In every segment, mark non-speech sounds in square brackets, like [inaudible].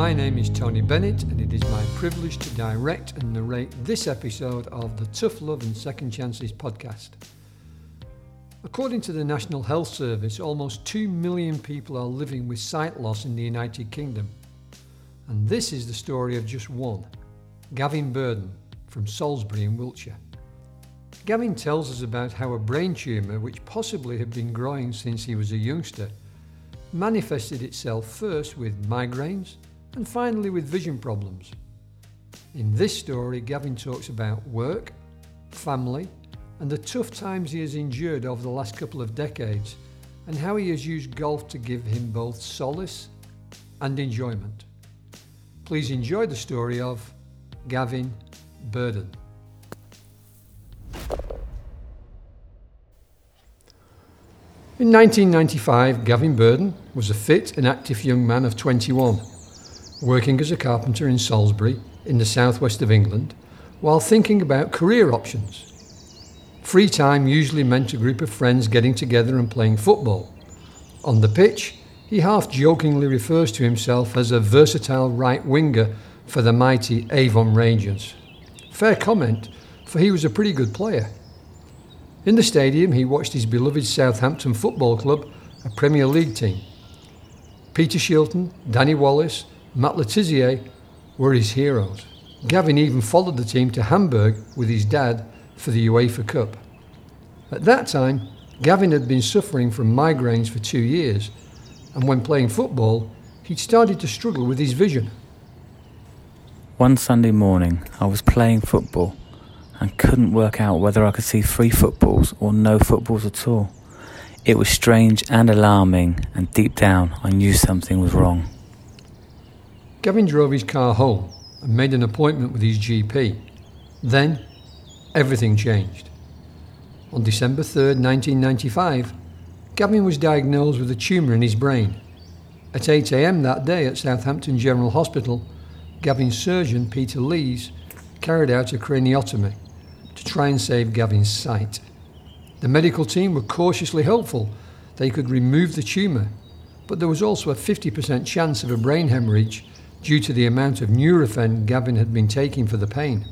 My name is Tony Bennett, and it is my privilege to direct and narrate this episode of the Tough Love and Second Chances podcast. According to the National Health Service, almost 2 million people are living with sight loss in the United Kingdom. And this is the story of just one Gavin Burden from Salisbury in Wiltshire. Gavin tells us about how a brain tumour, which possibly had been growing since he was a youngster, manifested itself first with migraines and finally with vision problems. In this story, Gavin talks about work, family, and the tough times he has endured over the last couple of decades, and how he has used golf to give him both solace and enjoyment. Please enjoy the story of Gavin Burden. In 1995, Gavin Burden was a fit and active young man of 21, working as a carpenter in Salisbury in the southwest of England while thinking about career options. Free time usually meant a group of friends getting together and playing football. On the pitch, he half jokingly refers to himself as a versatile right winger for the mighty Avon Rangers. Fair comment, for he was a pretty good player. In the stadium, he watched his beloved Southampton Football Club, a Premier League team. Peter Shilton, Danny Wallace, Matt Le Tissier were his heroes. Gavin even followed the team to Hamburg with his dad for the UEFA Cup. At that time, Gavin had been suffering from migraines for two years, and when playing football, he'd started to struggle with his vision. One Sunday morning, I was playing football and couldn't work out whether I could see three footballs or no footballs at all. It was strange and alarming, and deep down, I knew something was wrong. Gavin drove his car home and made an appointment with his GP. Then everything changed. On December 3, 1995, Gavin was diagnosed with a tumour in his brain. At 8am that day at Southampton General Hospital, Gavin's surgeon, Peter Lees, carried out a craniotomy to try and save Gavin's sight. The medical team were cautiously hopeful they could remove the tumour, but there was also a 50% chance of a brain hemorrhage due to the amount of Nurofen Gavin had been taking for the pain.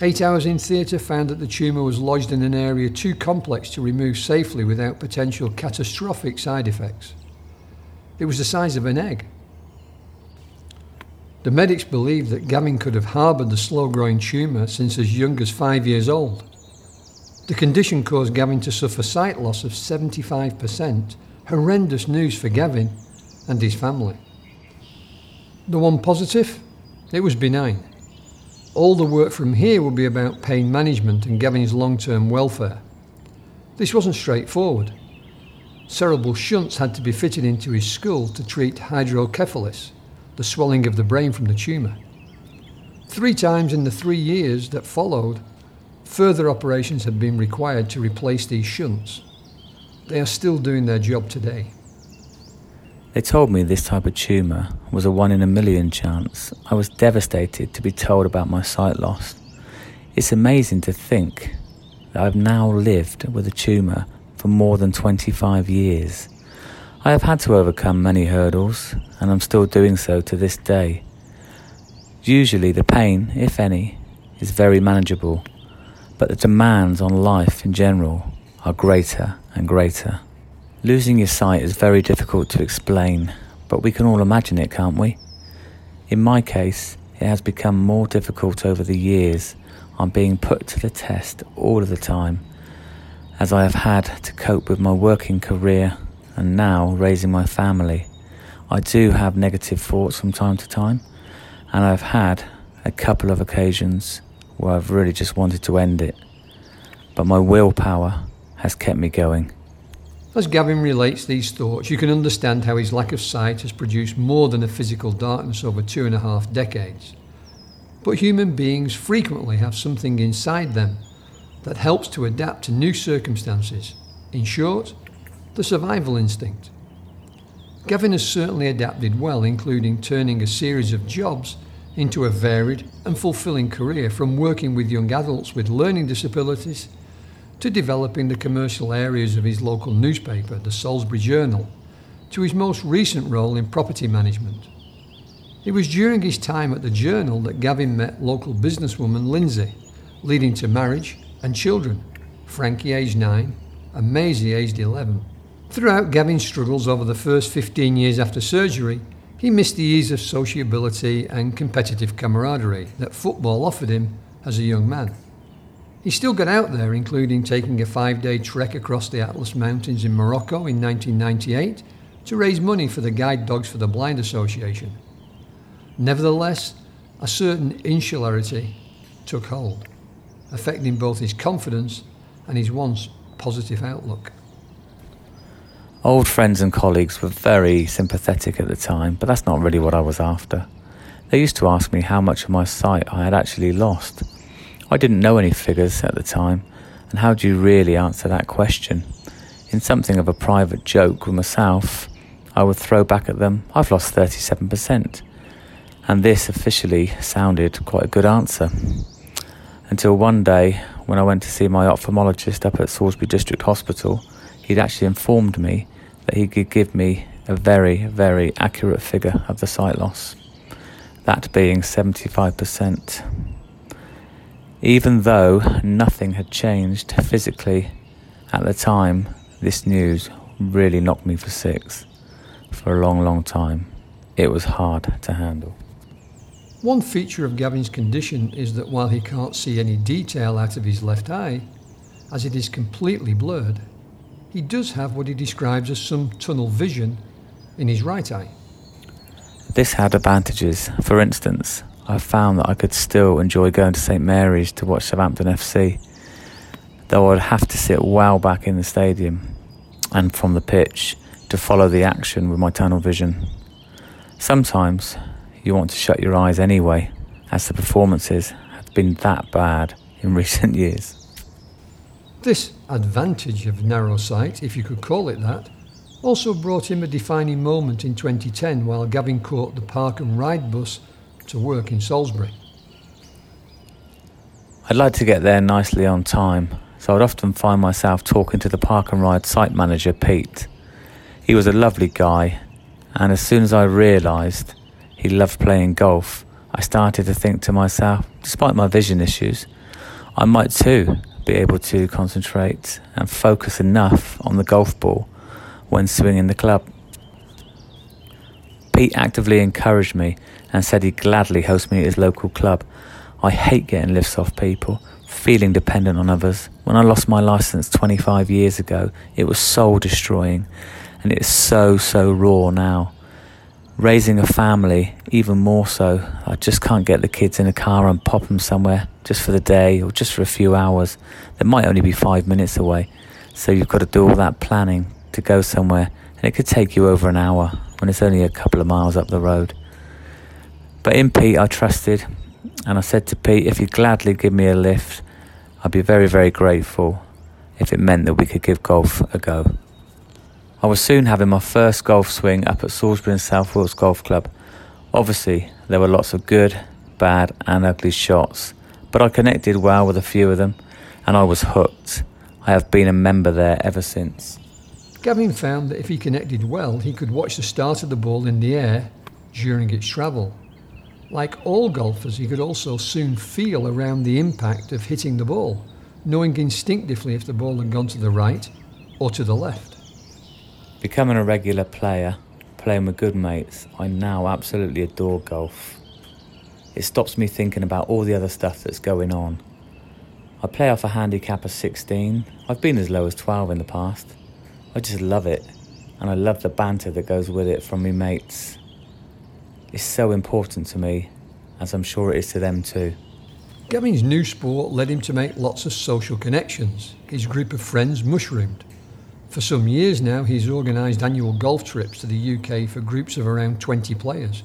Eight hours in theatre found that the tumour was lodged in an area too complex to remove safely without potential catastrophic side effects. It was the size of an egg. The medics believed that Gavin could have harboured the slow growing tumour since as young as five years old. The condition caused Gavin to suffer sight loss of 75%, horrendous news for Gavin and his family. The one positive? It was benign. All the work from here would be about pain management and Gavin's long term welfare. This wasn't straightforward. Cerebral shunts had to be fitted into his skull to treat hydrocephalus, the swelling of the brain from the tumour. Three times in the three years that followed, further operations had been required to replace these shunts. They are still doing their job today. They told me this type of tumour was a one in a million chance. I was devastated to be told about my sight loss. It's amazing to think that I've now lived with a tumour for more than 25 years. I have had to overcome many hurdles, and I'm still doing so to this day. Usually, the pain, if any, is very manageable, but the demands on life in general are greater and greater. Losing your sight is very difficult to explain, but we can all imagine it, can't we? In my case, it has become more difficult over the years. I'm being put to the test all of the time, as I have had to cope with my working career and now raising my family. I do have negative thoughts from time to time, and I've had a couple of occasions where I've really just wanted to end it. But my willpower has kept me going. As Gavin relates these thoughts, you can understand how his lack of sight has produced more than a physical darkness over two and a half decades. But human beings frequently have something inside them that helps to adapt to new circumstances. In short, the survival instinct. Gavin has certainly adapted well, including turning a series of jobs into a varied and fulfilling career from working with young adults with learning disabilities to developing the commercial areas of his local newspaper, the Salisbury Journal, to his most recent role in property management. It was during his time at the Journal that Gavin met local businesswoman Lindsay, leading to marriage and children, Frankie aged 9 and Maisie aged 11. Throughout Gavin's struggles over the first 15 years after surgery, he missed the ease of sociability and competitive camaraderie that football offered him as a young man. He still got out there, including taking a five day trek across the Atlas Mountains in Morocco in 1998 to raise money for the Guide Dogs for the Blind Association. Nevertheless, a certain insularity took hold, affecting both his confidence and his once positive outlook. Old friends and colleagues were very sympathetic at the time, but that's not really what I was after. They used to ask me how much of my sight I had actually lost. I didn't know any figures at the time, and how do you really answer that question? In something of a private joke with myself, I would throw back at them, I've lost 37%. And this officially sounded quite a good answer. Until one day, when I went to see my ophthalmologist up at Salisbury District Hospital, he'd actually informed me that he could give me a very, very accurate figure of the sight loss, that being 75%. Even though nothing had changed physically at the time, this news really knocked me for six. For a long, long time, it was hard to handle. One feature of Gavin's condition is that while he can't see any detail out of his left eye, as it is completely blurred, he does have what he describes as some tunnel vision in his right eye. This had advantages. For instance, I found that I could still enjoy going to St Mary's to watch Southampton FC, though I'd have to sit well back in the stadium and from the pitch to follow the action with my tunnel vision. Sometimes you want to shut your eyes anyway, as the performances have been that bad in [laughs] recent years. This advantage of narrow sight, if you could call it that, also brought him a defining moment in 2010 while Gavin caught the park and ride bus to work in Salisbury. I'd like to get there nicely on time, so I'd often find myself talking to the park and ride site manager, Pete. He was a lovely guy, and as soon as I realised he loved playing golf, I started to think to myself, despite my vision issues, I might too be able to concentrate and focus enough on the golf ball when swinging the club. Pete actively encouraged me and said he'd gladly host me at his local club. I hate getting lifts off people, feeling dependent on others. When I lost my license 25 years ago, it was soul destroying, and it is so, so raw now. Raising a family, even more so. I just can't get the kids in a car and pop them somewhere just for the day or just for a few hours. They might only be five minutes away. So you've got to do all that planning to go somewhere, and it could take you over an hour when it's only a couple of miles up the road. But in Pete, I trusted, and I said to Pete, if you'd gladly give me a lift, I'd be very, very grateful if it meant that we could give golf a go. I was soon having my first golf swing up at Salisbury and South Wilts Golf Club. Obviously, there were lots of good, bad, and ugly shots, but I connected well with a few of them, and I was hooked. I have been a member there ever since. Gavin found that if he connected well, he could watch the start of the ball in the air during its travel. Like all golfers, he could also soon feel around the impact of hitting the ball, knowing instinctively if the ball had gone to the right or to the left. Becoming a regular player, playing with good mates, I now absolutely adore golf. It stops me thinking about all the other stuff that's going on. I play off a handicap of 16. I've been as low as 12 in the past. I just love it, and I love the banter that goes with it from me mates. It's so important to me, as I'm sure it is to them too. Gavin's new sport led him to make lots of social connections. His group of friends mushroomed. For some years now, he's organised annual golf trips to the UK for groups of around 20 players.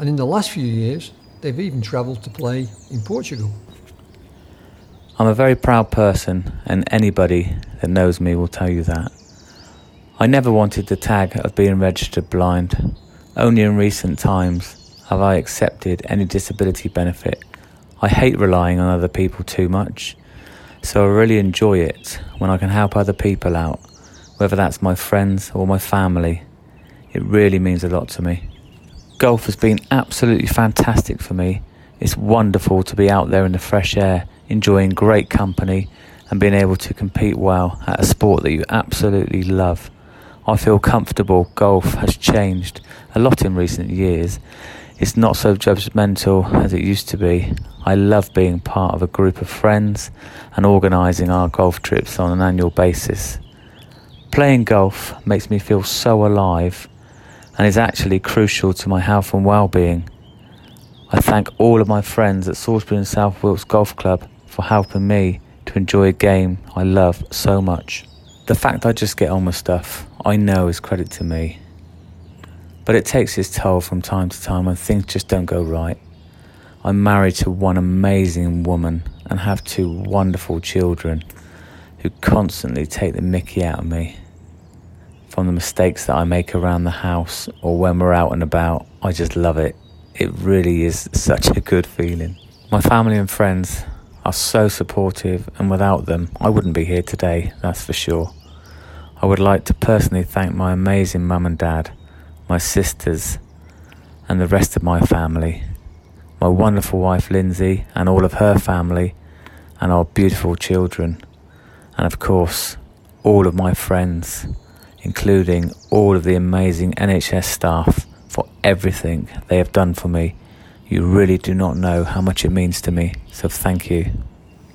And in the last few years, they've even travelled to play in Portugal. I'm a very proud person, and anybody that knows me will tell you that. I never wanted the tag of being registered blind. Only in recent times have I accepted any disability benefit. I hate relying on other people too much, so I really enjoy it when I can help other people out, whether that's my friends or my family. It really means a lot to me. Golf has been absolutely fantastic for me. It's wonderful to be out there in the fresh air, enjoying great company, and being able to compete well at a sport that you absolutely love. I feel comfortable. Golf has changed a lot in recent years. It's not so judgmental as it used to be. I love being part of a group of friends and organising our golf trips on an annual basis. Playing golf makes me feel so alive and is actually crucial to my health and well-being. I thank all of my friends at Salisbury and South Wilts Golf Club for helping me to enjoy a game I love so much. The fact I just get on with stuff, I know is credit to me. But it takes its toll from time to time when things just don't go right. I'm married to one amazing woman and have two wonderful children who constantly take the mickey out of me. From the mistakes that I make around the house or when we're out and about, I just love it. It really is such a good feeling. My family and friends are so supportive, and without them, I wouldn't be here today, that's for sure. I would like to personally thank my amazing mum and dad, my sisters, and the rest of my family, my wonderful wife Lindsay, and all of her family, and our beautiful children, and of course, all of my friends, including all of the amazing NHS staff, for everything they have done for me you really do not know how much it means to me, so thank you.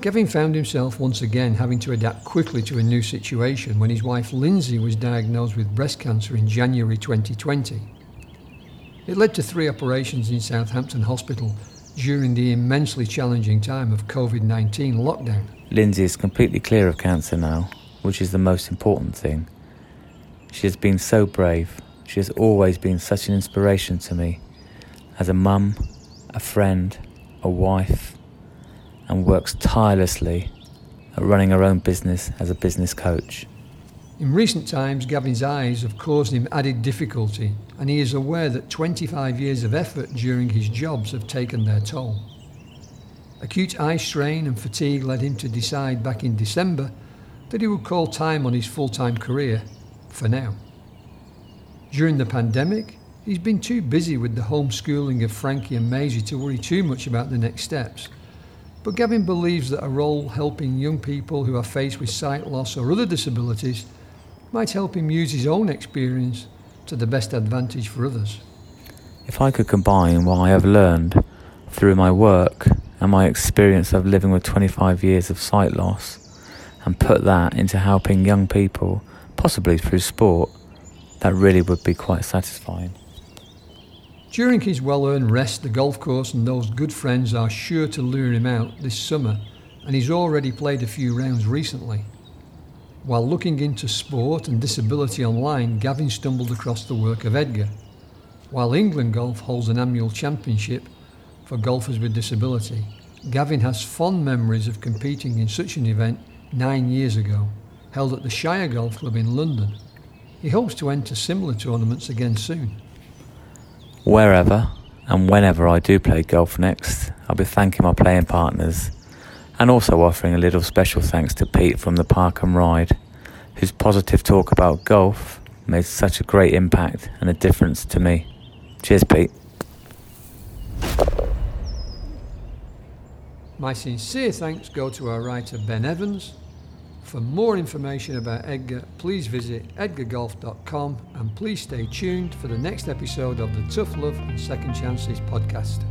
Gavin found himself once again having to adapt quickly to a new situation when his wife Lindsay was diagnosed with breast cancer in January 2020. It led to three operations in Southampton Hospital during the immensely challenging time of COVID 19 lockdown. Lindsay is completely clear of cancer now, which is the most important thing. She has been so brave. She has always been such an inspiration to me. As a mum, a friend, a wife, and works tirelessly at running her own business as a business coach. In recent times, Gavin's eyes have caused him added difficulty, and he is aware that 25 years of effort during his jobs have taken their toll. Acute eye strain and fatigue led him to decide back in December that he would call time on his full time career for now. During the pandemic, He's been too busy with the homeschooling of Frankie and Maisie to worry too much about the next steps. But Gavin believes that a role helping young people who are faced with sight loss or other disabilities might help him use his own experience to the best advantage for others. If I could combine what I have learned through my work and my experience of living with 25 years of sight loss and put that into helping young people, possibly through sport, that really would be quite satisfying. During his well earned rest, the golf course and those good friends are sure to lure him out this summer, and he's already played a few rounds recently. While looking into sport and disability online, Gavin stumbled across the work of EDGA. While England Golf holds an annual championship for golfers with disability, Gavin has fond memories of competing in such an event nine years ago, held at the Shire Golf Club in London. He hopes to enter similar tournaments again soon. Wherever and whenever I do play golf next, I'll be thanking my playing partners and also offering a little special thanks to Pete from the Park and Ride, whose positive talk about golf made such a great impact and a difference to me. Cheers, Pete. My sincere thanks go to our writer Ben Evans for more information about EDGA, please visit edgagolf.com and please stay tuned for the next episode of the Tough Love and Second Chances podcast.